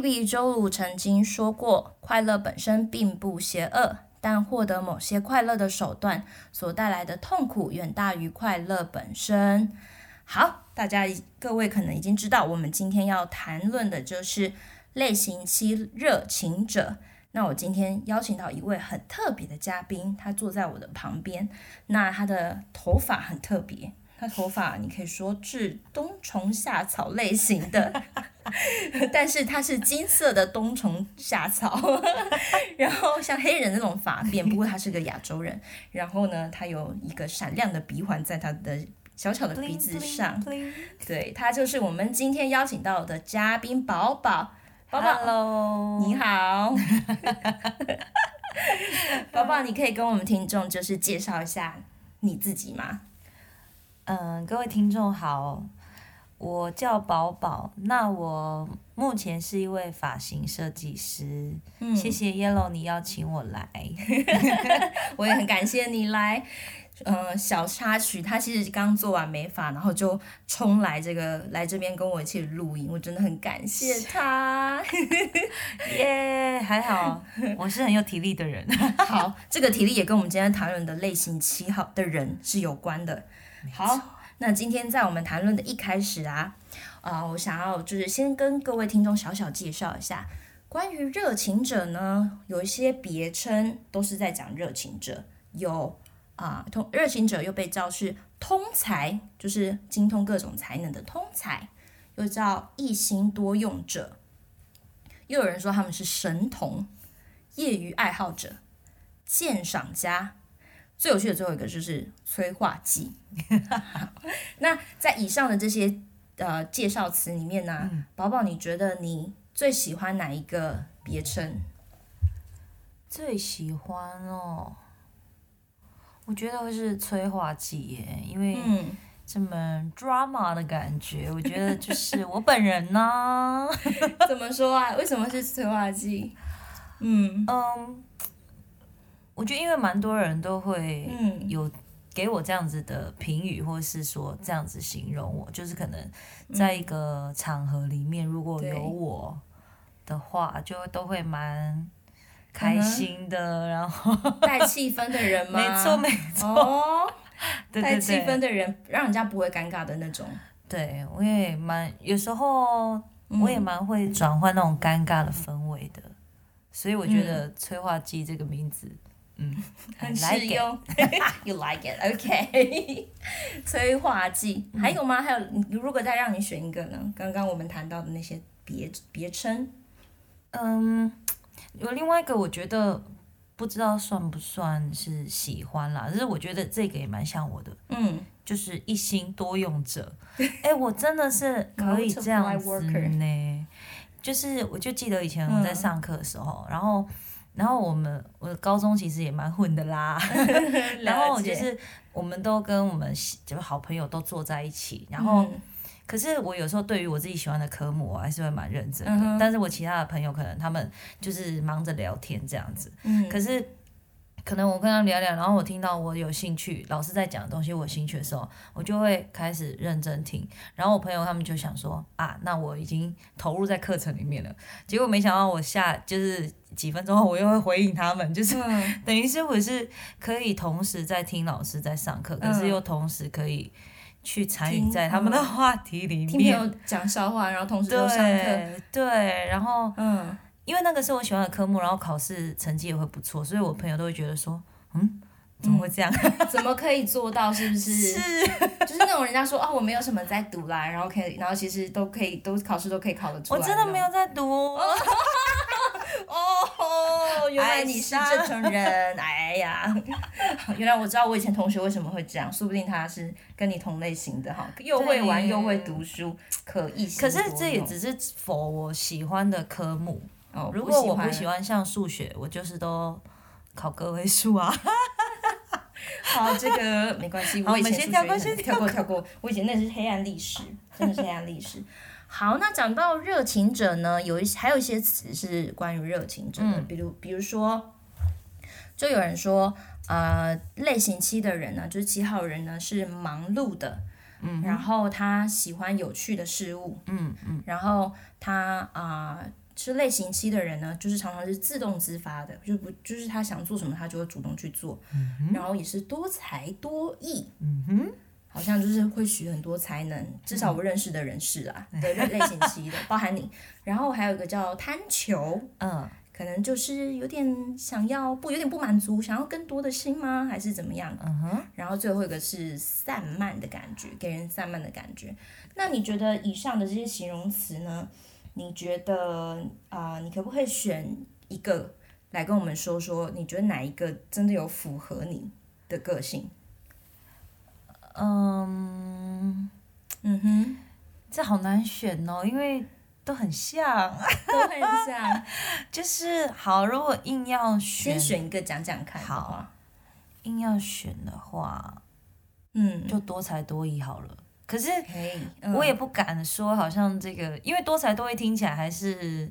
比周鲁曾经说过：“快乐本身并不邪恶，但获得某些快乐的手段所带来的痛苦远大于快乐本身。”好，大家各位可能已经知道，我们今天要谈论的就是类型七热情者。那我今天邀请到一位很特别的嘉宾，他坐在我的旁边。那他的头发很特别，他头发你可以说是冬虫夏草类型的，但是他是金色的冬虫夏草，然后像黑人那种发辫，不过他是个亚洲人。然后呢，他有一个闪亮的鼻环在他的。小巧的鼻子上，对，他就是我们今天邀请到的嘉宾宝宝，宝宝，Hello，你好，宝宝，你可以跟我们听众就是介绍一下你自己吗？嗯，各位听众好，我叫宝宝，那我目前是一位发型设计师，嗯，谢谢 Yellow 你邀请我来，我也很感谢你来。嗯，小插曲，他其实刚做完美发，然后就冲来这个来这边跟我一起录音，我真的很感谢他。耶，yeah, 还好，我是很有体力的人。好，这个体力也跟我们今天谈论的类型七号的人是有关的。好，那今天在我们谈论的一开始啊，啊、我想要就是先跟各位听众小小介绍一下，关于热情者呢，有一些别称都是在讲热情者，有。啊，通热情者又被叫是通才，就是精通各种才能的通才，又叫一心多用者，又有人说他们是神童、业余爱好者、鉴赏家。最有趣的最后一个就是催化剂。那在以上的这些呃介绍词里面呢，嗯、宝宝，你觉得你最喜欢哪一个别称？最喜欢哦。我觉得会是催化剂耶，因为这么 drama 的感觉，我觉得就是我本人呢。怎么说啊？为什么是催化剂？嗯嗯，我觉得因为蛮多人都会有给我这样子的评语，或是说这样子形容我，就是可能在一个场合里面，如果有我的话，就都会蛮。开心的，嗯、然后 带气氛的人吗？没错，没错。哦，带气氛的人，让人家不会尴尬的那种。对，我也蛮有时候，我也蛮会转换那种尴尬的氛围的。嗯、所以我觉得“催化剂”这个名字，嗯，很适用。You like it? OK。催化剂还有吗？还有，如果再让你选一个呢？刚刚我们谈到的那些别别称，嗯。有另外一个，我觉得不知道算不算是喜欢啦，但是我觉得这个也蛮像我的，嗯，就是一心多用者。哎，我真的是可以这样子呢，就是我就记得以前我在上课的时候，嗯、然后然后我们我的高中其实也蛮混的啦，然后就是我们都跟我们就是好朋友都坐在一起，然后。嗯可是我有时候对于我自己喜欢的科目，我还是会蛮认真的。嗯、但是我其他的朋友可能他们就是忙着聊天这样子。嗯、可是可能我跟他们聊聊，然后我听到我有兴趣，老师在讲的东西我有兴趣的时候，我就会开始认真听。然后我朋友他们就想说啊，那我已经投入在课程里面了。结果没想到我下就是几分钟后，我又会回应他们，就是、嗯、等于是我是可以同时在听老师在上课，可是又同时可以。去参与在他们的话题里面，听朋友讲笑话，然后同时都上课。对，然后，嗯，因为那个是我喜欢的科目，然后考试成绩也会不错，所以我朋友都会觉得说，嗯，怎么会这样？嗯、怎么可以做到？是不是？是，就是那种人家说啊、哦，我没有什么在读啦，然后可以，然后其实都可以，都考试都可以考得出来。我真的没有在读。哦，原来你是这种人，哎呀，原来我知道我以前同学为什么会这样，说不定他是跟你同类型的哈，又会玩又会读书，可一。可是这也只是 for 我喜欢的科目哦。如果我不喜欢像数学，我就是都考个位数啊。好，这个没关系，我以前数学跳过跳过跳过，我以前那是黑暗历史，真的是黑暗历史。好，那讲到热情者呢，有一些还有一些词是关于热情者的，嗯、比如比如说，就有人说，呃，类型七的人呢，就是七号人呢是忙碌的，嗯，然后他喜欢有趣的事物，嗯嗯，然后他啊、呃、是类型七的人呢，就是常常是自动自发的，就不就是他想做什么，他就会主动去做，嗯、然后也是多才多艺，嗯哼，好像就是会许很多才能，至少我认识的人是啊，对、嗯、类型七的，包含你，然后还有一个叫贪求，嗯。可能就是有点想要不有点不满足，想要更多的心吗？还是怎么样？嗯哼。然后最后一个是散漫的感觉，给人散漫的感觉。那你觉得以上的这些形容词呢？你觉得啊、呃，你可不可以选一个来跟我们说说？你觉得哪一个真的有符合你的个性？嗯嗯哼，这好难选哦，因为。都很像，都很像，就是好。如果硬要选，先选一个讲讲看。好，硬要选的话，嗯，就多才多艺好了。可是我也不敢说，好像这个，嗯、因为多才多艺听起来还是。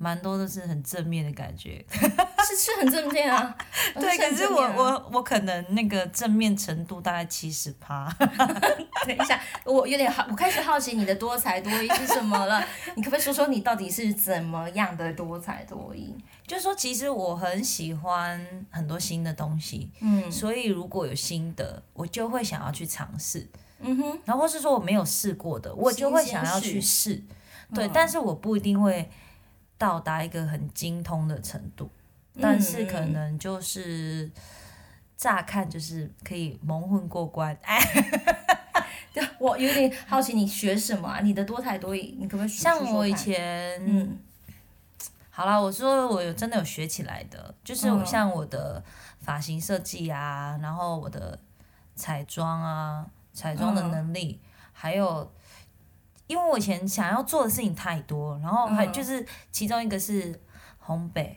蛮多都是很正面的感觉，是是很正面啊。对，可是我我我可能那个正面程度大概七十趴。等一下，我有点好，我开始好奇你的多才多艺是什么了。你可不可以说说你到底是怎么样的多才多艺？就是说，其实我很喜欢很多新的东西，嗯，所以如果有新的，我就会想要去尝试，嗯哼，然后或是说我没有试过的，我就会想要去试，对，嗯，但是我不一定会。到达一个很精通的程度，但是可能就是乍看就是可以蒙混过关。哎，我有点好奇，你学什么啊？你的多才多艺，你可不可以？像我以前，嗯，好啦，我说我有真的有学起来的，就是我像我的发型设计啊，然后我的彩妆啊，彩妆的能力，还有。因为我以前想要做的事情太多，然后还就是其中一个是烘焙，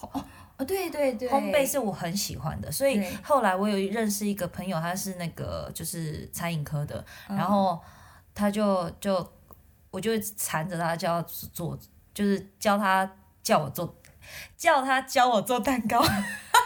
哦哦对对对，烘焙是我很喜欢的，所以后来我有认识一个朋友，他是那个就是餐饮科的，然后他就就我就缠着他叫他做，就是教他叫我做，叫他教我做蛋糕，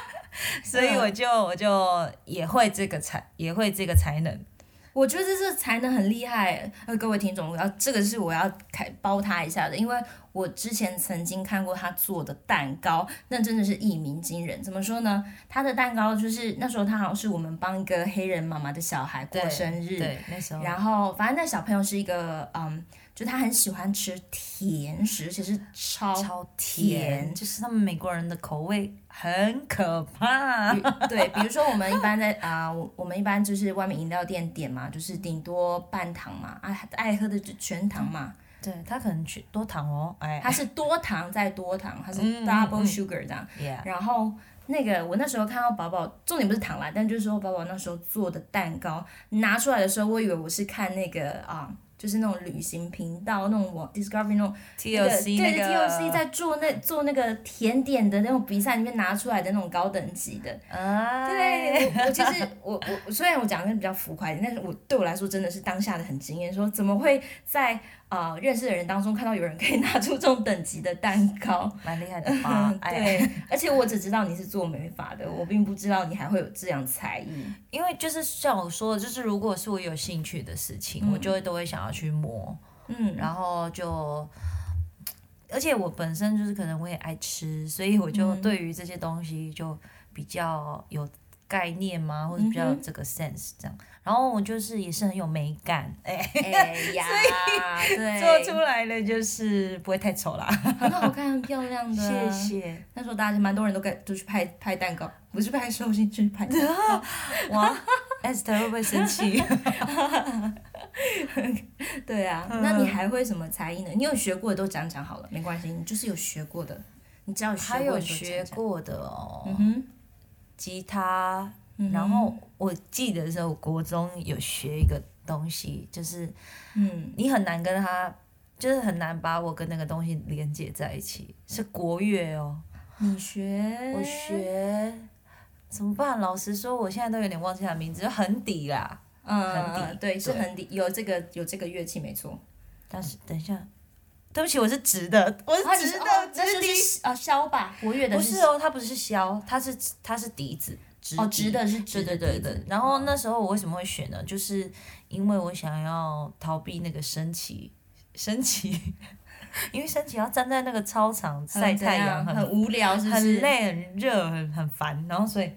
所以我就我就也会这个才也会这个才能。我觉得这才能很厉害，呃，各位听众，我要这个是我要开包他一下的，因为我之前曾经看过他做的蛋糕，那真的是一鸣惊人。怎么说呢？他的蛋糕就是那时候他好像是我们帮一个黑人妈妈的小孩过生日，对，对，那时候，然后反正那小朋友是一个嗯。就他很喜欢吃甜食，而且是超超甜，就是他们美国人的口味很可怕。对，比如说我们一般在啊，我、呃、我们一般就是外面饮料店点嘛，就是顶多半糖嘛，啊爱喝的就全糖嘛。对，他可能去多糖哦，哎，他是多糖再多糖，他是 double sugar 这样。嗯嗯、然后那个我那时候看到宝宝，重点不是糖啦，但就是说宝宝那时候做的蛋糕拿出来的时候，我以为我是看那个啊。就是那种旅行频道，那种我 Discovery 那种 TLC 那个，对对 TLC 在做那做那个甜点的那种比赛里面拿出来的那种高等级的。啊，对，我我其实我我虽然我讲的比较浮夸一点，但是我对我来说真的是当下的很惊艳，说怎么会在。啊、呃，认识的人当中看到有人可以拿出这种等级的蛋糕，蛮厉害的吧？对，而且我只知道你是做美发的，我并不知道你还会有这样才艺。因为就是像我说的，就是如果是我有兴趣的事情，嗯、我就会都会想要去摸，嗯，然后就，而且我本身就是可能我也爱吃，所以我就对于这些东西就比较有概念嘛，或者比较有这个 sense 这样。然后我就是也是很有美感，哎，哎呀，对，做出来的就是不会太丑啦，很好看，很漂亮的。谢谢。那时候大家蛮多人都该都去拍拍蛋糕，不是拍寿星，去拍蛋糕。哇，Esther 会不会生气？对啊，那你还会什么才艺呢？你有学过的都讲讲好了，没关系，你就是有学过的，你只要还有学过的哦，嗯哼，吉他。然后我记得的时候，国中有学一个东西，就是，嗯，你很难跟他，就是很难把我跟那个东西连接在一起，是国乐哦。你学？我学，怎么办？老实说，我现在都有点忘记他名字，就横笛啦。嗯，横笛，对，对是横笛，有这个有这个乐器没错。但是等一下，对不起，我是直的，我是直的，直笛啊，箫吧，国乐的。不是哦，它不是箫，它是它是笛子。哦，直的是直的，对对对。然后那时候我为什么会选呢？就是因为我想要逃避那个升旗，升旗，因为升旗要站在那个操场晒太阳，很，很无聊是不是，很累、很热、很很烦。然后所以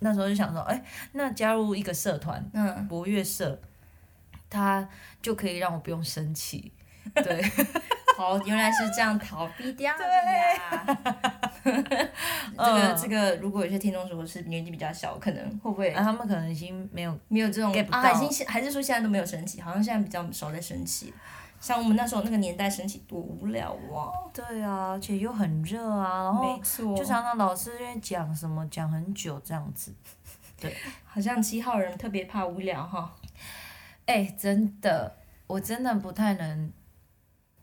那时候就想说，哎，那加入一个社团，嗯，博乐社，他就可以让我不用升旗。对，好，原来是这样逃避掉的呀。这个 这个，如果有些听众说是年纪比较小，可能会不会？啊，他们可能已经没有没有这种啊，已经还是说现在都没有升旗，好像现在比较少在升旗。像我们那时候那个年代升旗多无聊啊！对啊，而且又很热啊，然后就常常老师在讲什么讲很久这样子。对，好像七号人特别怕无聊哈。哎，真的，我真的不太能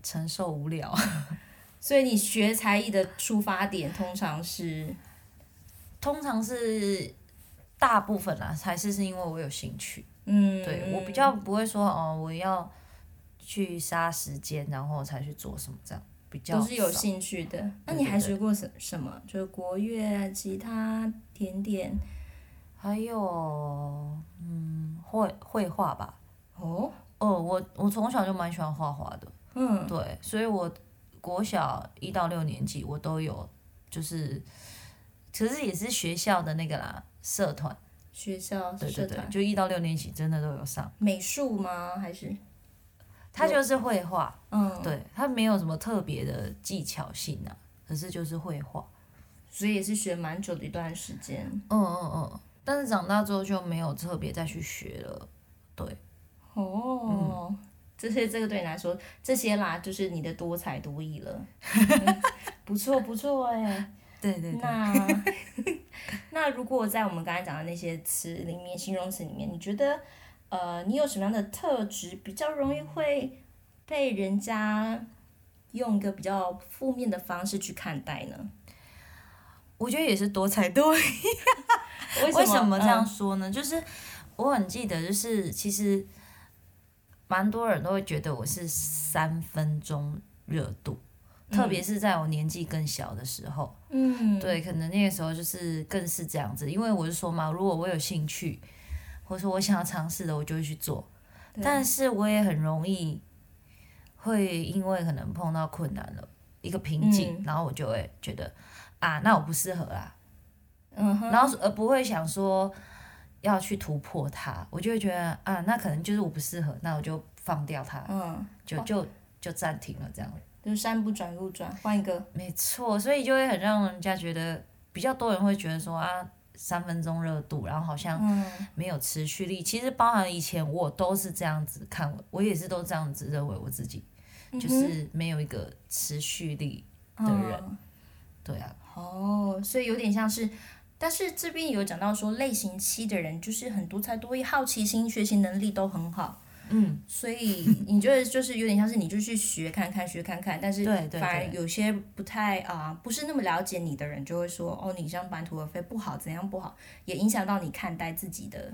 承受无聊。所以你学才艺的出发点通常是，通常是大部分啦，还是是因为我有兴趣。嗯，对，我比较不会说哦，我要。去杀时间，然后才去做什么这样比较都是有兴趣的。那你还学过什什么？就是国乐、吉他、甜点，还有嗯绘绘画吧。哦哦，我我从小就蛮喜欢画画的。嗯，对，所以我国小一到六年级我都有，就是其实也是学校的那个啦社团。学校社团对对对，就一到六年级真的都有上。美术吗？还是？他就是绘画，嗯，对，他没有什么特别的技巧性啊，可是就是绘画，所以也是学蛮久的一段时间。嗯嗯嗯，但是长大之后就没有特别再去学了，对。哦，嗯、这些这个对你来说，这些啦，就是你的多才多艺了。不错不错哎，对对对。那那如果在我们刚才讲的那些词里面，形容词里面，你觉得？呃，你有什么样的特质比较容易会被人家用一个比较负面的方式去看待呢？我觉得也是多才多艺。为什么，为什么这样说呢？嗯、就是我很记得，就是其实蛮多人都会觉得我是三分钟热度，嗯、特别是在我年纪更小的时候。嗯，对，可能那个时候就是更是这样子，因为我是说嘛，如果我有兴趣。或者说我想要尝试的，我就会去做，但是我也很容易会因为可能碰到困难了一个瓶颈，嗯、然后我就会觉得啊，那我不适合啦，嗯哼，然后而不会想说要去突破它，我就会觉得啊，那可能就是我不适合，那我就放掉它，嗯，就就就暂停了，这样，就是山不转路转，换一个，没错，所以就会很让人家觉得比较多人会觉得说啊。三分钟热度，然后好像没有持续力。嗯、其实包含以前我都是这样子看我，我也是都这样子认为我自己，嗯、就是没有一个持续力的人。嗯、对啊。哦，所以有点像是，但是这边有讲到说，类型七的人就是很多才多艺，好奇心、学习能力都很好。嗯，所以你觉得就是有点像是你就去学看看学看看，但是反而有些不太啊、呃、不是那么了解你的人就会说哦，你这样半途而废不好，怎样不好，也影响到你看待自己的。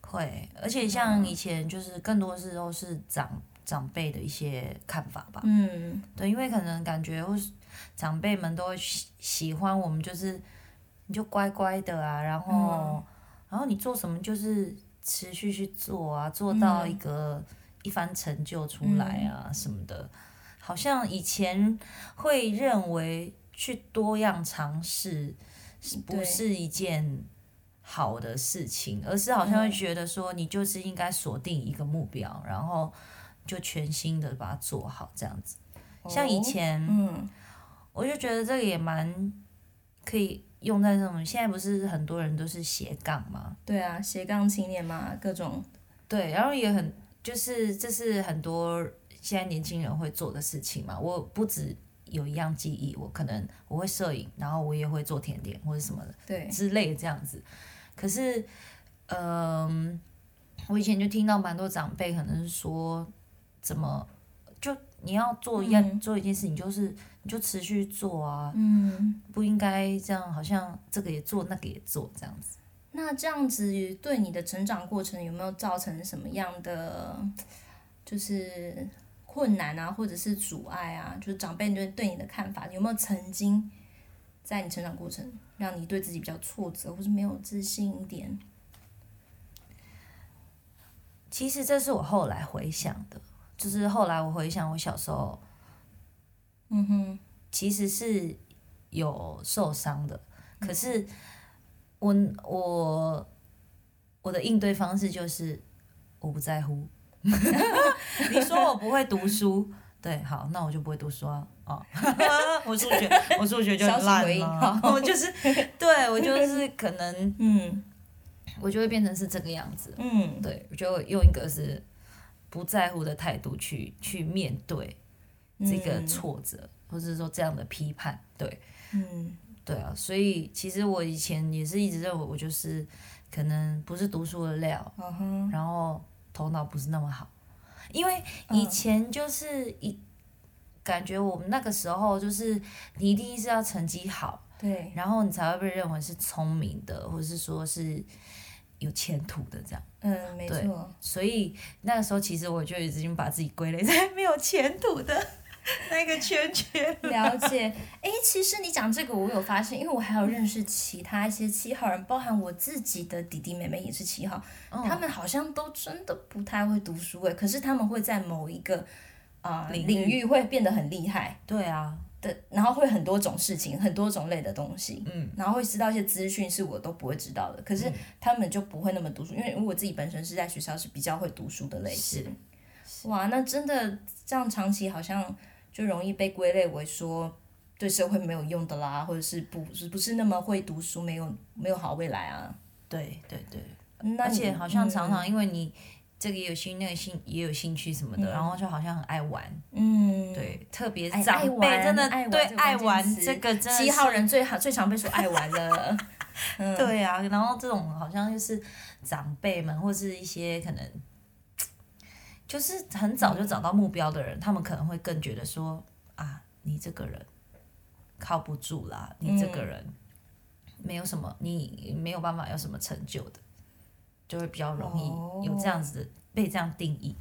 会，而且像以前就是更多时候是长长辈的一些看法吧。嗯，对，因为可能感觉或是长辈们都会喜喜欢我们，就是你就乖乖的啊，然后、嗯、然后你做什么就是。持续去做啊，做到一个一番成就出来啊，什么的，嗯、好像以前会认为去多样尝试是不是一件好的事情，而是好像会觉得说你就是应该锁定一个目标，嗯、然后就全心的把它做好这样子。像以前，哦、嗯，我就觉得这个也蛮可以。用在这种，现在不是很多人都是斜杠吗？对啊，斜杠青年嘛，各种。对，然后也很，就是这是很多现在年轻人会做的事情嘛。我不止有一样技艺，我可能我会摄影，然后我也会做甜点或者什么的，对，之类的这样子。可是，嗯、呃，我以前就听到蛮多长辈可能是说，怎么就你要做一样、嗯、做一件事情，就是。你就持续做啊，嗯，不应该这样，好像这个也做，那个也做这样子。那这样子对你的成长过程有没有造成什么样的，就是困难啊，或者是阻碍啊？就是长辈对对你的看法，有没有曾经在你成长过程让你对自己比较挫折，或是没有自信一点？其实这是我后来回想的，就是后来我回想我小时候。嗯哼，其实是有受伤的，可是我我我的应对方式就是我不在乎。你说我不会读书，对，好，那我就不会读书啊。哦，我数学我数学就很烂了，我就是 对我就是可能嗯。我就会变成是这个样子，嗯，对，我就用一个是不在乎的态度去去面对这个挫折，嗯、或者说这样的批判，对，嗯，对啊，所以其实我以前也是一直认为我就是可能不是读书的料，嗯，然后头脑不是那么好，因为以前就是一感觉我们那个时候就是你一定是要成绩好，对，然后你才会被认为是聪明的，或者是说是。有前途的这样，嗯，没错。所以那个时候，其实我就已经把自己归类在没有前途的 那个圈圈。了解。哎、欸，其实你讲这个，我有发现，因为我还有认识其他一些七号人，包含我自己的弟弟妹妹也是七号，嗯、他们好像都真的不太会读书诶，可是他们会在某一个啊、领域会变得很厉害。对啊。的，然后会很多种事情，很多种类的东西，嗯，然后会知道一些资讯是我都不会知道的，可是他们就不会那么读书，因为我自己本身是在学校是比较会读书的类型，哇，那真的这样长期好像就容易被归类为说对社会没有用的啦，或者是不是不是那么会读书，没有没有好未来啊，对对对，而且好像常常因为你。这个也有兴，那个兴也有兴趣什么的，嗯、然后就好像很爱玩，嗯，对，特别长辈真的对爱玩这个真的七号人最好最常被说爱玩了，嗯、对啊，然后这种好像就是长辈们或是一些可能就是很早就找到目标的人，嗯、他们可能会更觉得说啊，你这个人靠不住啦，你这个人没有什么，你没有办法有什么成就的。就会比较容易有这样子的被这样定义。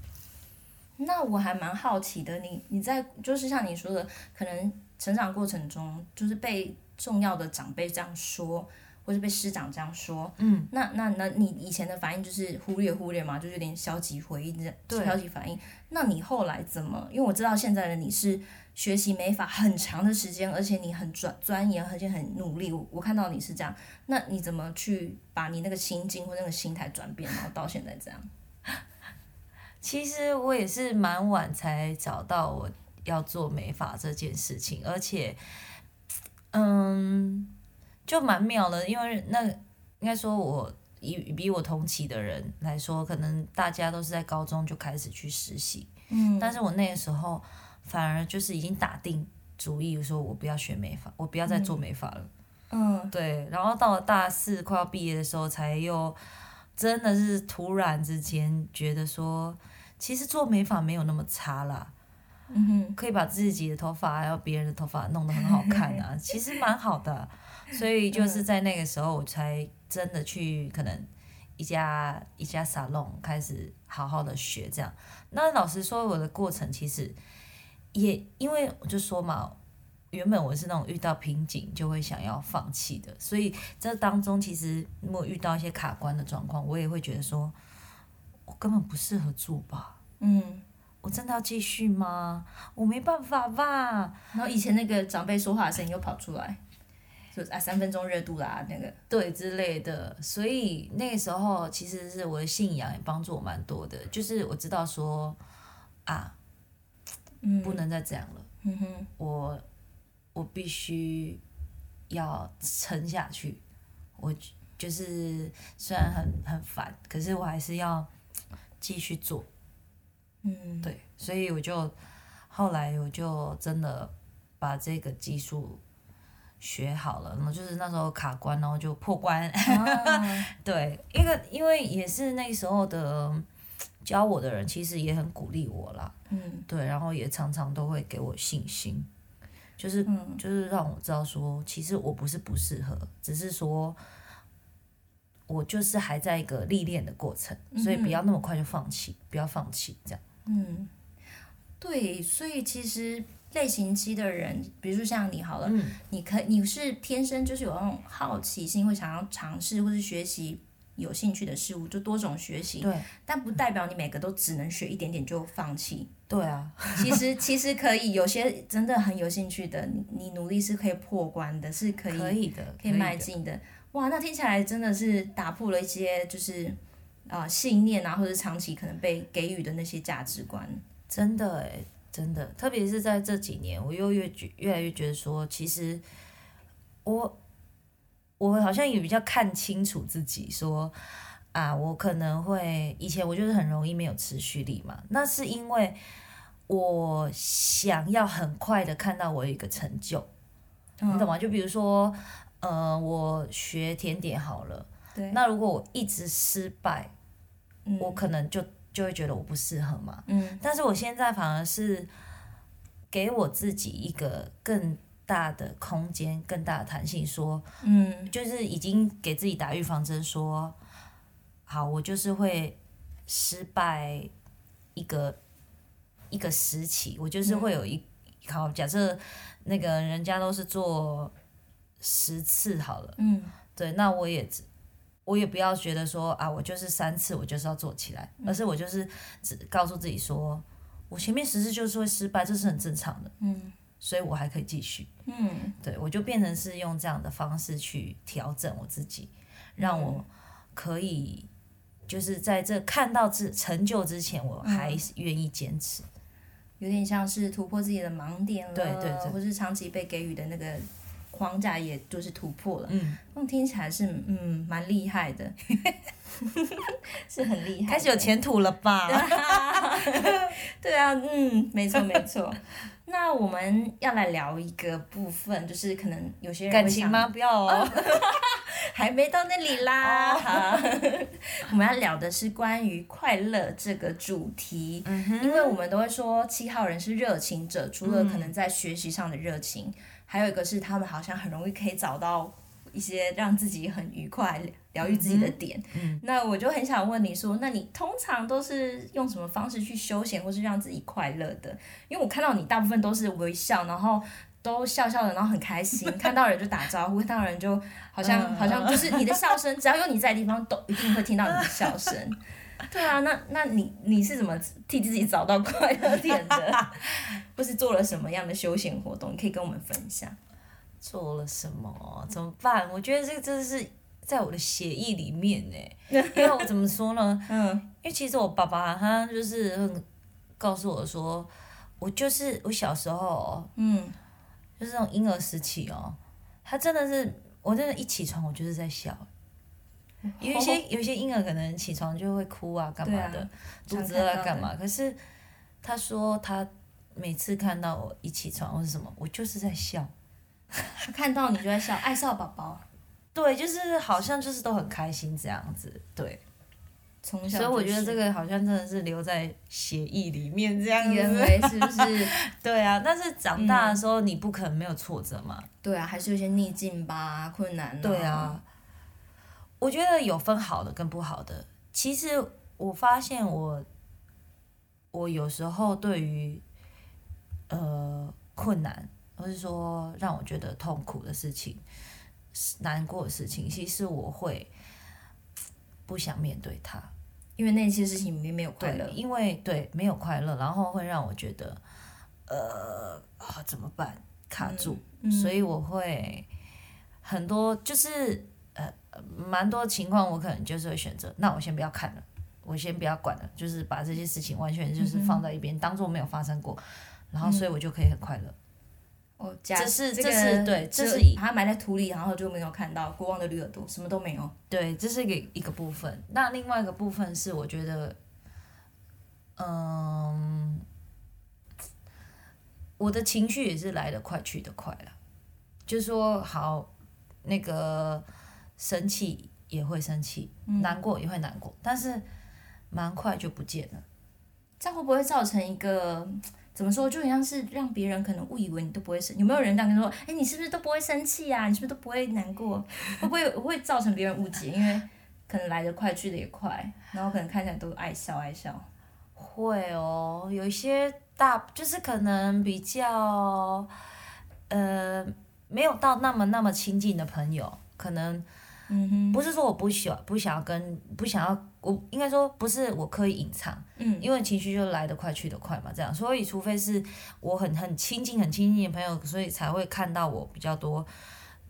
那我还蛮好奇的，你你在就是像你说的，可能成长过程中就是被重要的长辈这样说，或是被师长这样说，嗯，那那那你以前的反应就是忽略忽略嘛，就是有点消极回应，对，消极反应。那你后来怎么？因为我知道现在的你是。学习美法很长的时间，而且你很专钻研，而且很努力。我我看到你是这样，那你怎么去把你那个心境或那个心态转变，然后到现在这样？其实我也是蛮晚才找到我要做美发这件事情，而且，嗯，就蛮妙的，因为那应该说我以比我同期的人来说，可能大家都是在高中就开始去实习，嗯，但是我那个时候。反而就是已经打定主意，说我不要学美发，我不要再做美发了。嗯，对。然后到了大四快要毕业的时候，才又真的是突然之间觉得说，其实做美发没有那么差啦。嗯哼，可以把自己的头发还有别人的头发弄得很好看啊，其实蛮好的。所以就是在那个时候，我才真的去可能一家一家沙龙开始好好的学这样。那老实说，我的过程其实。也因为我就说嘛，原本我是那种遇到瓶颈就会想要放弃的，所以这当中其实如果遇到一些卡关的状况，我也会觉得说，我根本不适合做吧。嗯，我真的要继续吗？我没办法吧。然后以前那个长辈说话的声音又跑出来，就啊三分钟热度啦那个对之类的，所以那个时候其实是我的信仰也帮助我蛮多的，就是我知道说啊。不能再这样了，嗯哼，我我必须要撑下去。我就是虽然很很烦，可是我还是要继续做。嗯，对，所以我就后来我就真的把这个技术学好了，然后就是那时候卡关，然后就破关。啊、对，一个因为也是那时候的。教我的人其实也很鼓励我啦，嗯，对，然后也常常都会给我信心，就是、嗯、就是让我知道说，其实我不是不适合，只是说，我就是还在一个历练的过程，所以不要那么快就放弃，嗯、不要放弃这样。嗯，对，所以其实类型七的人，比如说像你好了，嗯、你可你是天生就是有那种好奇心，会想要尝试或是学习。有兴趣的事物，就多种学习。对，但不代表你每个都只能学一点点就放弃。对啊，其实其实可以，有些真的很有兴趣的，你你努力是可以破关的，是可以可以的，可以迈进的。哇，那听起来真的是打破了一些就是啊、呃、信念啊，或者长期可能被给予的那些价值观。真的哎，真的，特别是在这几年，我又越觉越来越觉得说，其实我我好像也比较看清楚自己，说啊，我可能会以前我就是很容易没有持续力嘛，那是因为我想要很快的看到我有一个成就，嗯、你懂吗？就比如说。呃，我学甜点好了，对，那如果我一直失败，嗯、我可能就就会觉得我不适合嘛。嗯，但是我现在反而是给我自己一个更大的空间、更大的弹性，说，嗯，就是已经给自己打预防针，说，好，我就是会失败一个一个时期，我就是会有一，嗯、好，假设那个人家都是做。十次好了，嗯，对，那我也，我也不要觉得说啊，我就是三次，我就是要做起来，嗯、而是我就是只告诉自己说，我前面十次就是会失败，这是很正常的，嗯，所以我还可以继续，嗯，对，我就变成是用这样的方式去调整我自己，让我可以就是在这看到这成就之前，我还愿意坚持，有点像是突破自己的盲点了，对对对，或是长期被给予的那个。框架也就是突破了，嗯，那听起来是嗯蛮厉害的，是很厉害，开始有前途了吧？对啊，嗯，没错没错。那我们要来聊一个部分，就是可能有些人感情吗？不要哦，还没到那里啦。好，我们要聊的是关于快乐这个主题，嗯，因为我们都会说七号人是热情者，除了可能在学习上的热情。还有一个是，他们好像很容易可以找到一些让自己很愉快、疗愈自己的点。嗯嗯、那我就很想问你说，那你通常都是用什么方式去休闲，或是让自己快乐的？因为我看到你大部分都是微笑，然后都笑笑的，然后很开心，看到人就打招呼，看到人就好像好像就是你的笑声，只要有你在的地方，都一定会听到你的笑声。对啊，那那你你是怎么替自己找到快乐点的？或是做了什么样的休闲活动？你可以跟我们分享。做了什么？怎么办？我觉得这个真的是在我的血液里面呢。因为我怎么说呢？嗯，因为其实我爸爸他就是告诉我说，我就是我小时候，嗯，就是那种婴儿时期哦，他真的是，我真的，一起床我就是在笑。有一些有一些婴儿可能起床就会哭啊，干嘛的，啊、肚子饿干嘛？可是他说他每次看到我一起床或是什么，我就是在笑。他看到你就在笑，爱笑宝宝。对，就是好像就是都很开心这样子，对。从小、就是，所以我觉得这个好像真的是留在协议里面这样子。是不是？对啊，但是长大的时候你不可能没有挫折嘛。对啊，还是有些逆境吧，困难、啊。对啊。我觉得有分好的跟不好的。其实我发现我，我有时候对于呃困难，或是说让我觉得痛苦的事情、难过的事情，其实我会不想面对它，因为那些事情里面没有快乐。因为对没有快乐，然后会让我觉得呃啊怎么办？卡住，嗯嗯、所以我会很多就是。蛮多情况，我可能就是会选择，那我先不要看了，我先不要管了，就是把这些事情完全就是放在一边，嗯、当做没有发生过，然后所以我就可以很快乐。哦，这是这，这是对，这是把它埋在土里，然后就没有看到国王的绿耳朵，什么都没有。对，这是一个一个部分。那另外一个部分是，我觉得，嗯，我的情绪也是来得快去得快了，就是说好那个。生气也会生气，嗯、难过也会难过，但是蛮快就不见了。这样会不会造成一个怎么说？就好像是让别人可能误以为你都不会生。有没有人这样跟说？哎，你是不是都不会生气啊？你是不是都不会难过？会不会会造成别人误解？因为可能来得快去得也快，然后可能看起来都爱笑爱笑。会哦，有一些大就是可能比较呃没有到那么那么亲近的朋友，可能。不是说我不喜欢，不想要跟，不想要，我应该说不是我刻意隐藏，嗯，因为情绪就来得快去得快嘛，这样，所以除非是我很很亲近很亲近的朋友，所以才会看到我比较多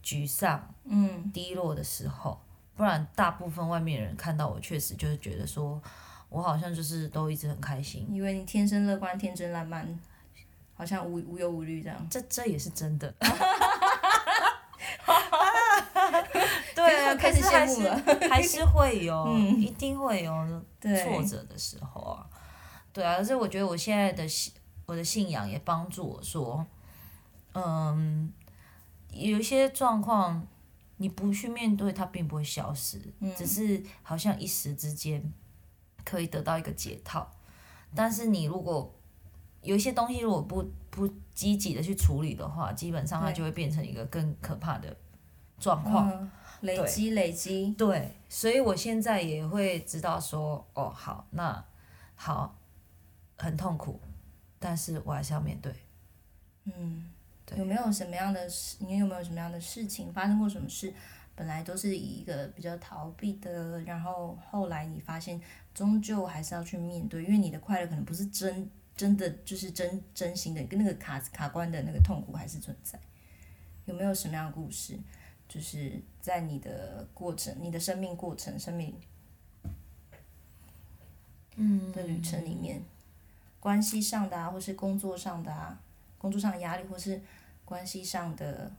沮丧，嗯，低落的时候，不然大部分外面人看到我，确实就是觉得说我好像就是都一直很开心，因为你天生乐观、天真烂漫，好像无无忧无虑这样，这这也是真的。对啊，开始羡慕了，还是会有，嗯、一定会有挫折的时候啊。对，对啊，而且我觉得我现在的信，我的信仰也帮助我说，嗯，有一些状况你不去面对，它并不会消失，嗯、只是好像一时之间可以得到一个解套。但是你如果有一些东西如果不不积极的去处理的话，基本上它就会变成一个更可怕的状况。嗯累积累积，对，所以我现在也会知道说，哦，好，那好，很痛苦，但是我还是要面对。嗯，对。有没有什么样的事？你有没有什么样的事情发生过？什么事本来都是以一个比较逃避的，然后后来你发现，终究还是要去面对，因为你的快乐可能不是真真的，就是真真心的，跟那个卡卡关的那个痛苦还是存在。有没有什么样的故事？就是在你的过程，你的生命过程、生命，嗯的旅程里面，嗯、关系上的啊，或是工作上的啊，工作上的压力，或是关系上的，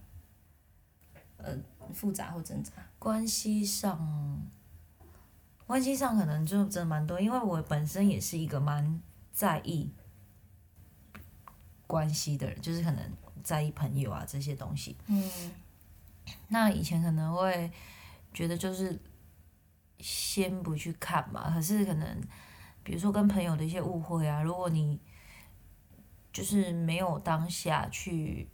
呃，复杂或挣扎。关系上，关系上可能就真的蛮多，因为我本身也是一个蛮在意关系的人，就是可能在意朋友啊这些东西。嗯。那以前可能会觉得就是先不去看嘛，可是可能比如说跟朋友的一些误会啊，如果你就是没有当下去，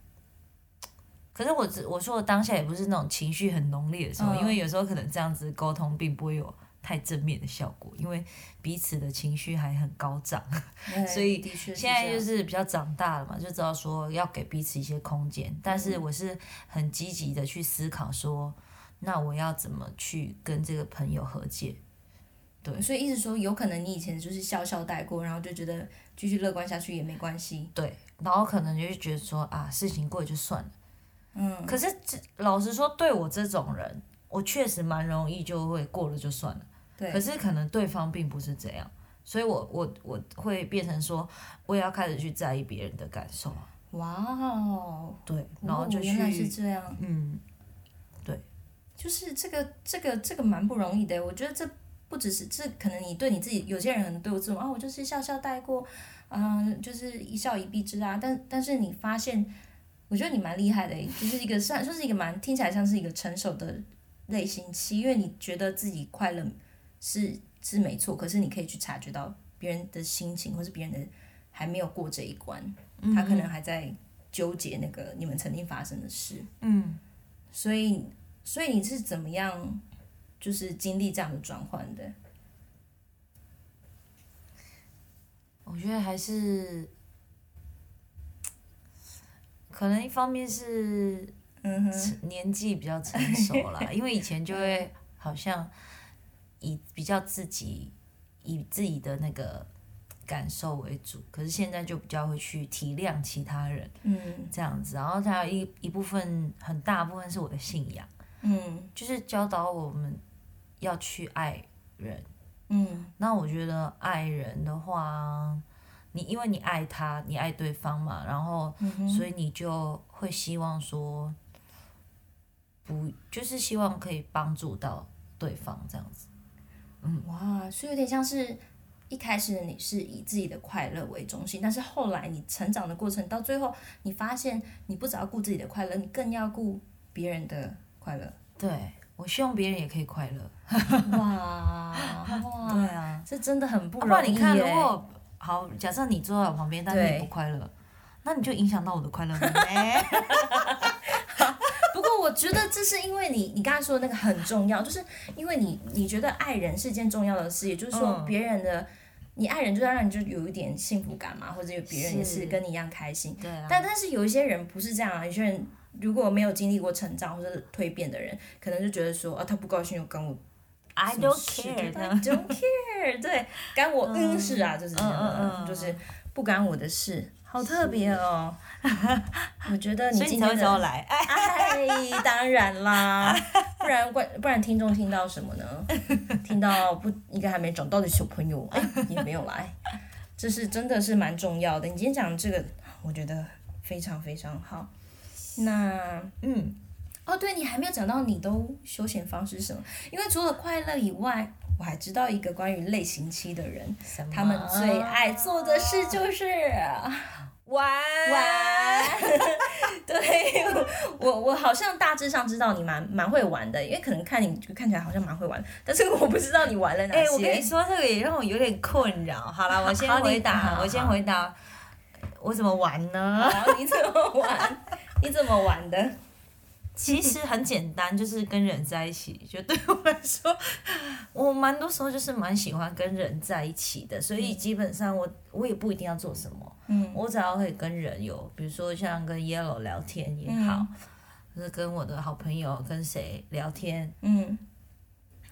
可是我只我说的当下也不是那种情绪很浓烈的时候，因为有时候可能这样子沟通并不会有太正面的效果，因为彼此的情绪还很高涨，所以现在就是比较长大了嘛，就知道说要给彼此一些空间。但是我是很积极的去思考说，那我要怎么去跟这个朋友和解？对，所以意思说，有可能你以前就是笑笑带过，然后就觉得继续乐观下去也没关系。对，然后可能就觉得说啊，事情过了就算了。嗯，可是这老实说，对我这种人，我确实蛮容易就会过了就算了。对，可是可能对方并不是这样，所以我我我会变成说，我也要开始去在意别人的感受。哇哦，对，然后就去，原来是这样，嗯，对，就是这个这个这个蛮不容易的。我觉得这不只是这，可能你对你自己，有些人可能对我这种啊，我就是笑笑带过，嗯，就是一笑一蔽之啊。但但是你发现，我觉得你蛮厉害的，就是一个算算是一个蛮听起来像是一个成熟的类型期，因为你觉得自己快乐。是是没错，可是你可以去察觉到别人的心情，或是别人的还没有过这一关，嗯、他可能还在纠结那个你们曾经发生的事。嗯，所以所以你是怎么样，就是经历这样的转换的？我觉得还是可能一方面是嗯哼。年纪比较成熟啦，因为以前就会好像。以比较自己，以自己的那个感受为主，可是现在就比较会去体谅其他人，嗯，这样子，然后还有一一部分很大部分是我的信仰，嗯，就是教导我们要去爱人，嗯，那我觉得爱人的话，你因为你爱他，你爱对方嘛，然后，所以你就会希望说，不，就是希望可以帮助到对方这样子。嗯，哇，所以有点像是一开始你是以自己的快乐为中心，但是后来你成长的过程，到最后你发现你不只要顾自己的快乐，你更要顾别人的快乐。对，我希望别人也可以快乐。哇，哇，对啊，这真的很不容易。啊、你看，如果好，假设你坐在我旁边，但是你不快乐，那你就影响到我的快乐了。我觉得这是因为你，你刚才说的那个很重要，就是因为你，你觉得爱人是件重要的事，也就是说，别人的，你爱人就是要让你就有一点幸福感嘛，或者有别人也是跟你一样开心。对。但但是有一些人不是这样啊，有些人如果没有经历过成长或者蜕变的人，可能就觉得说啊，他不高兴又跟我，I don't care，I don't care，对，干我嗯是啊，就是这样的，就是不干我的事。好特别哦！我觉得你今天的来，哎，当然啦，不然观不然听众听到什么呢？听到不应该还没长大的小朋友，哎，也没有来，这是真的是蛮重要的。你今天讲这个，我觉得非常非常好。那嗯，哦，对，你还没有讲到你都休闲方式是什么？因为除了快乐以外，我还知道一个关于类型七的人，他们最爱做的事就是。玩玩，对我我好像大致上知道你蛮蛮会玩的，因为可能看你就看起来好像蛮会玩，但是我不知道你玩了哪些。哎、欸，我跟你说这个也让我有点困扰。好了，我先回答，我先回答，我怎么玩呢？你怎么玩？你怎么玩的？其实很简单，就是跟人在一起。就对我来说，我蛮多时候就是蛮喜欢跟人在一起的，所以基本上我我也不一定要做什么。嗯，我只要可以跟人有，比如说像跟 Yellow 聊天也好，或者、嗯、跟我的好朋友跟谁聊天，嗯，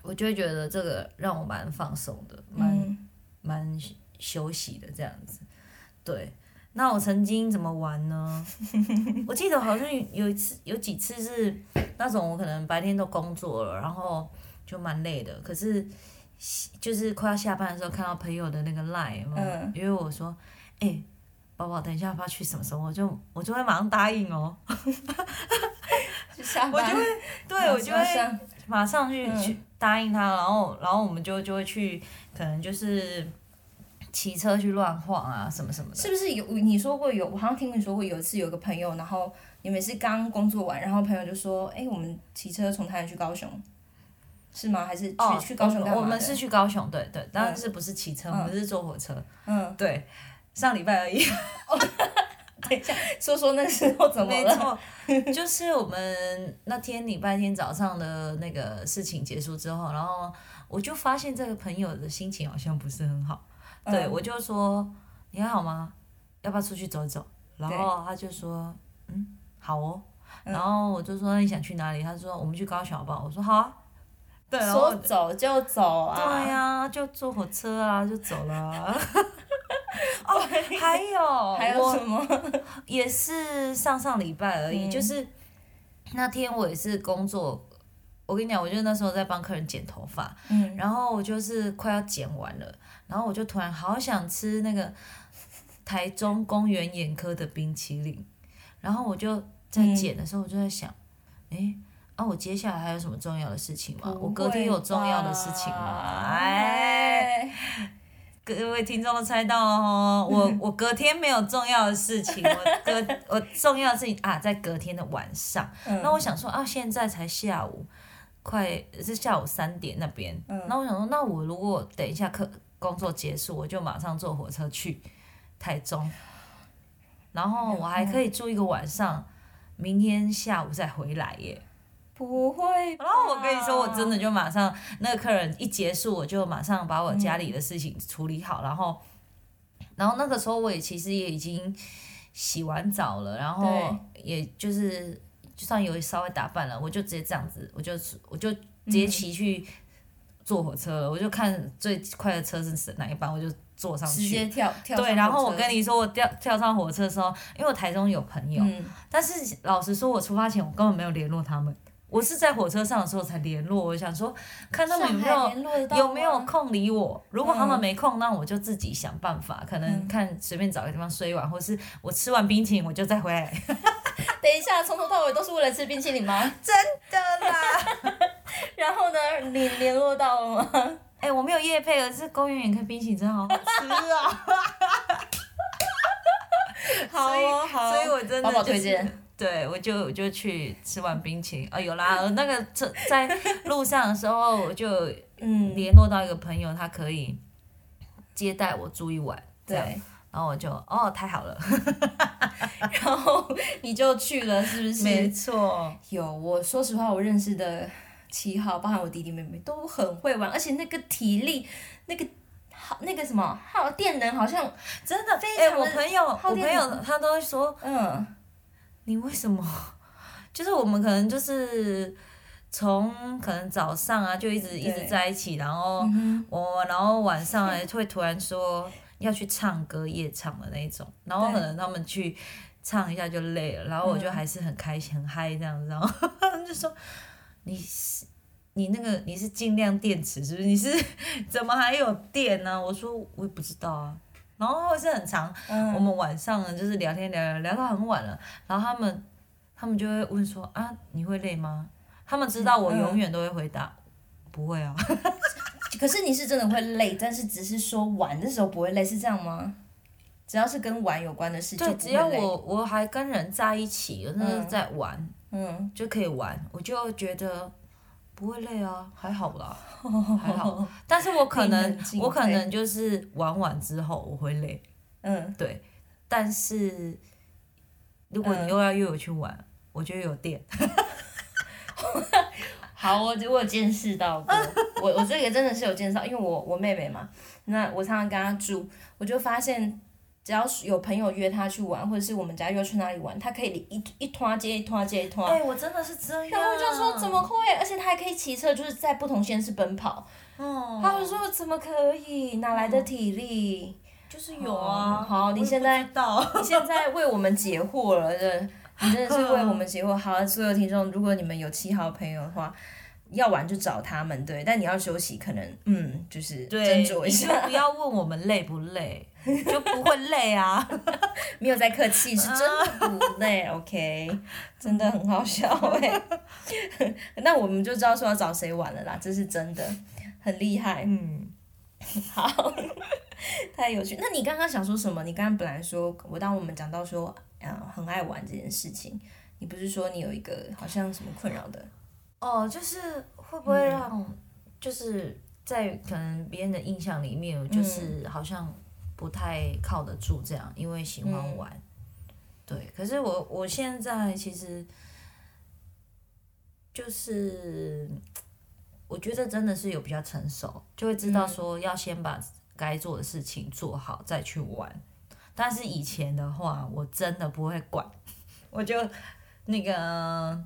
我就会觉得这个让我蛮放松的，蛮蛮、嗯、休息的这样子，对。那我曾经怎么玩呢？我记得好像有一次，有几次是那种我可能白天都工作了，然后就蛮累的。可是就是快要下班的时候，看到朋友的那个 line，嗯，因为我说，哎、欸，宝宝，等一下要不要去什么什么，我就我就会马上答应哦。下班我就会，对，我就会马上去去答应他，然后然后我们就就会去，可能就是。骑车去乱晃啊，什么什么的。是不是有你说过有？我好像听你说过有一次有个朋友，然后你们是刚工作完，然后朋友就说：“哎、欸，我们骑车从台南去高雄，是吗？还是去、哦、去高雄干嘛？”我们是去高雄，对对，当然是不是骑车，嗯、我们是坐火车。嗯，对，上礼拜而已。等一下，说说那时候怎么了？没错，就是我们那天礼拜天早上的那个事情结束之后，然后我就发现这个朋友的心情好像不是很好。对，嗯、我就说你还好吗？要不要出去走一走？然后他就说，嗯，好哦。嗯、然后我就说你想去哪里？他说我们去高雄好不好？我说好啊。对，说走就走啊。对呀、啊，就坐火车啊，就走了、啊。哦，还有 还有什么？也是上上礼拜而已，嗯、就是那天我也是工作。我跟你讲，我就那时候在帮客人剪头发，嗯、然后我就是快要剪完了。然后我就突然好想吃那个台中公园眼科的冰淇淋，然后我就在剪的时候，我就在想，哎、嗯，啊，我接下来还有什么重要的事情吗？我隔天有重要的事情吗？哎，各位听众都猜到了哦，我 我隔天没有重要的事情，我隔我重要的事情啊，在隔天的晚上。嗯、那我想说啊，现在才下午，快是下午三点那边。嗯、那我想说，那我如果等一下课。工作结束，我就马上坐火车去台中，然后我还可以住一个晚上，明天下午再回来耶。不会。然后我跟你说，我真的就马上那个客人一结束，我就马上把我家里的事情处理好，嗯、然后，然后那个时候我也其实也已经洗完澡了，然后也就是就算有稍微打扮了，我就直接这样子，我就我就直接骑去。嗯坐火车了，我就看最快的车是哪一班，我就坐上去。直接跳跳。对，然后我跟你说，我跳跳上火车的时候，因为我台中有朋友，嗯、但是老实说，我出发前我根本没有联络他们，我是在火车上的时候才联络。我想说，看他们有没有有没有空理我。如果他们没空，那我就自己想办法，可能看随便找个地方睡一晚，或是我吃完冰淇淋我就再回来。等一下，从头到尾都是为了吃冰淇淋吗？真的啦。然后呢？你联络到了吗？哎、欸，我没有夜配，而是公园眼科冰淇淋真好好吃啊！好啊，好，所以我真的就是推荐，对，我就我就去吃完冰淇淋。哦，有啦，那个在在路上的时候，我就嗯联络到一个朋友，他可以接待我住一晚，对，然后我就哦，太好了，然后你就去了，是不是？没错，有。我说实话，我认识的。七号，包含我弟弟妹妹都很会玩，而且那个体力，那个好那个什么，耗电能好像真的非常。哎、欸，我朋友，我朋友他都会说，嗯，你为什么？就是我们可能就是从可能早上啊就一直一直在一起，然后我然后晚上哎会突然说要去唱歌夜唱的那种，然后可能他们去唱一下就累了，然后我就还是很开心很嗨这样子，然后 他们就说你是你那个你是尽量电池是不是？你是 怎么还有电呢？我说我也不知道啊。然后会是很长，嗯、我们晚上呢就是聊天聊聊聊到很晚了，然后他们他们就会问说啊，你会累吗？他们知道我永远都会回答、嗯、不会啊。可是你是真的会累，但是只是说玩的时候不会累，是这样吗？只要是跟玩有关的事情，对，只要我我还跟人在一起，那是在玩，嗯，就可以玩，我就觉得。不会累啊，还好啦，还好。但是我可能，我可能就是玩完之后我会累。嗯，对。但是如果你又要约我去玩，嗯、我就有电。好，我我有见识到过，我我这个真的是有见识到，因为我我妹妹嘛，那我常常跟她住，我就发现。只要是有朋友约他去玩，或者是我们家约去哪里玩，他可以一一拖接一拖接一拖。哎、欸，我真的是这样。然后我就说怎么会？而且他还可以骑车，就是在不同县市奔跑。哦。他就说怎么可以？哪来的体力？就是有啊。好，你现在 你现在为我们解惑了，你真的是为我们解惑。好，所有听众，如果你们有七号朋友的话。要玩就找他们，对，但你要休息，可能嗯，就是斟酌一下。你就不要问我们累不累，就不会累啊。没有在客气，是真的不累。OK，真的很好笑哎。那我们就知道说要找谁玩了啦，这是真的，很厉害。嗯，好，太有趣。那你刚刚想说什么？你刚刚本来说，我当我们讲到说，啊，很爱玩这件事情，你不是说你有一个好像什么困扰的？哦，就是会不会让，就是在可能别人的印象里面，就是好像不太靠得住这样，因为喜欢玩。对，可是我我现在其实就是我觉得真的是有比较成熟，就会知道说要先把该做的事情做好再去玩。但是以前的话，我真的不会管，我就那个。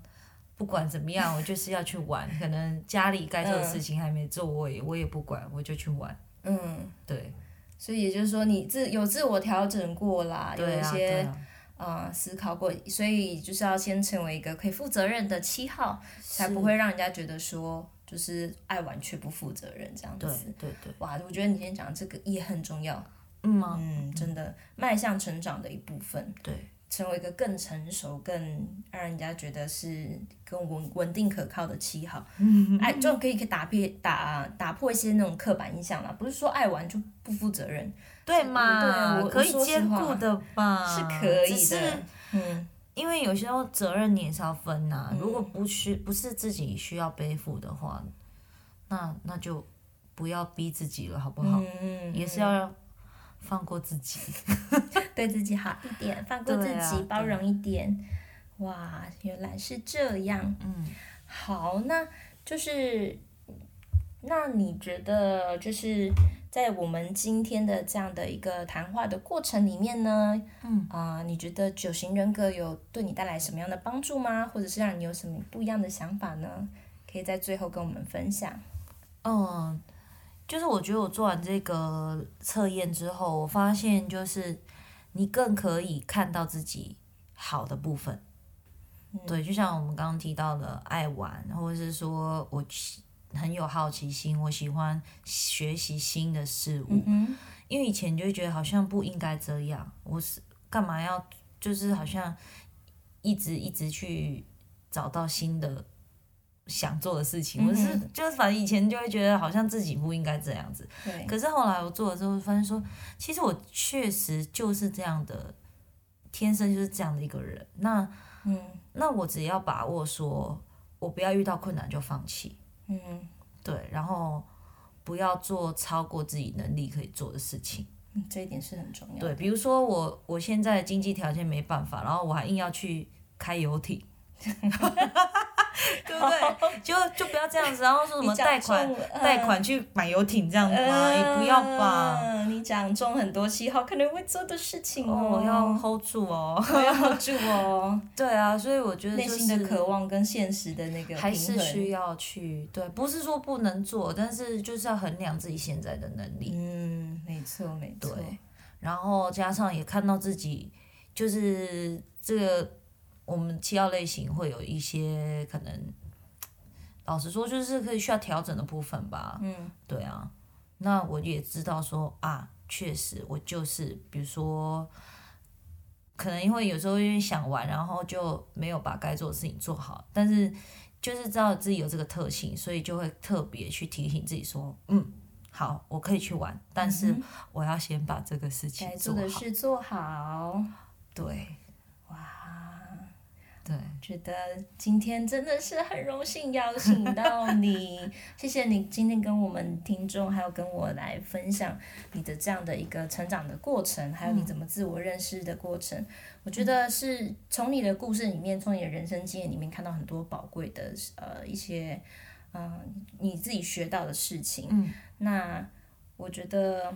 不管怎么样，我就是要去玩。可能家里该做的事情还没做，我也我也不管，我就去玩。嗯，对。所以也就是说，你自有自我调整过啦，有一些啊、呃、思考过，所以就是要先成为一个可以负责任的七号，才不会让人家觉得说就是爱玩却不负责任这样子。对对对。哇，我觉得你今天讲的这个也很重要。嗯吗？嗯，真的迈向成长的一部分。对。成为一个更成熟、更让人家觉得是更稳稳定可靠的七号，哎，就可以可以打破打打破一些那种刻板印象啦。不是说爱玩就不负责任，对吗？对，我可以兼顾的吧？是可以的，嗯，因为有时候责任你也是要分呐、啊。如果不需不是自己需要背负的话，那那就不要逼自己了，好不好？嗯，也是要。放过自己，对自己好一点，放过自己，啊、包容一点。哇，原来是这样。嗯，好，那就是，那你觉得就是在我们今天的这样的一个谈话的过程里面呢，嗯啊、呃，你觉得九型人格有对你带来什么样的帮助吗？或者是让你有什么不一样的想法呢？可以在最后跟我们分享。嗯。就是我觉得我做完这个测验之后，我发现就是你更可以看到自己好的部分。嗯、对，就像我们刚刚提到的，爱玩，或者是说我很有好奇心，我喜欢学习新的事物。嗯哼。因为以前就会觉得好像不应该这样，我是干嘛要就是好像一直一直去找到新的。想做的事情，我是就是反正以前就会觉得好像自己不应该这样子，对。可是后来我做了之后，发现说，其实我确实就是这样的，天生就是这样的一个人。那，嗯，那我只要把握说，我不要遇到困难就放弃，嗯，对，然后不要做超过自己能力可以做的事情，嗯，这一点是很重要的。对，比如说我我现在经济条件没办法，然后我还硬要去开游艇。对不对？就就不要这样子，然后说什么贷款贷款去买游艇这样子吗？也不要吧。你讲中很多七号可能会做的事情哦，要 hold 住哦，要 hold 住哦。对啊，所以我觉得内心的渴望跟现实的那个还是需要去对，不是说不能做，但是就是要衡量自己现在的能力。嗯，没错没错。然后加上也看到自己，就是这个我们七号类型会有一些可能，老实说就是可以需要调整的部分吧。嗯，对啊。那我也知道说啊，确实我就是，比如说，可能因为有时候因为想玩，然后就没有把该做的事情做好，但是就是知道自己有这个特性，所以就会特别去提醒自己说，嗯，好，我可以去玩，但是我要先把这个事情做好。该做的事做好。对。对，觉得今天真的是很荣幸邀请到你，谢谢你今天跟我们听众还有跟我来分享你的这样的一个成长的过程，还有你怎么自我认识的过程。嗯、我觉得是从你的故事里面，从你的人生经验里面看到很多宝贵的呃一些嗯、呃、你自己学到的事情。嗯，那我觉得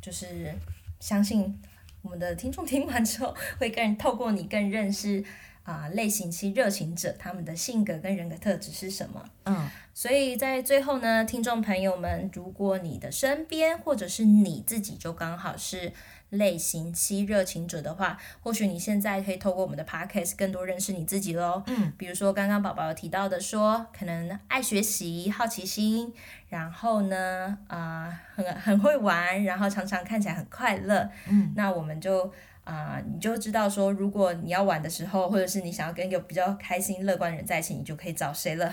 就是相信。我们的听众听完之后，会更透过你更认识啊、呃、类型期热情者他们的性格跟人格特质是什么。嗯，所以在最后呢，听众朋友们，如果你的身边或者是你自己就刚好是。类型七热情者的话，或许你现在可以透过我们的 podcast 更多认识你自己喽。嗯，比如说刚刚宝宝有提到的说，说可能爱学习、好奇心，然后呢，啊、呃，很很会玩，然后常常看起来很快乐。嗯，那我们就。啊、呃，你就知道说，如果你要玩的时候，或者是你想要跟一个比较开心、乐观的人在一起，你就可以找谁了。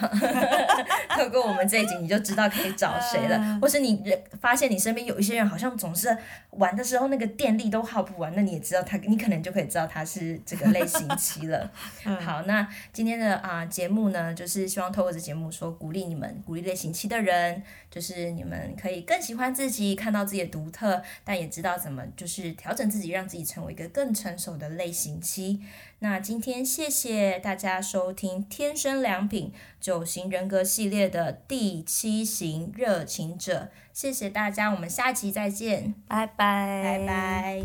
透过我们这一集，你就知道可以找谁了。或是你发现你身边有一些人，好像总是玩的时候那个电力都耗不完，那你也知道他，你可能就可以知道他是这个类型期了。好，那今天的啊、呃、节目呢，就是希望透过这节目说，鼓励你们，鼓励类型期的人，就是你们可以更喜欢自己，看到自己的独特，但也知道怎么就是调整自己，让自己成为一个。更成熟的类型期。那今天谢谢大家收听天生良品九型人格系列的第七型热情者。谢谢大家我们下期再见。拜拜。拜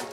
拜。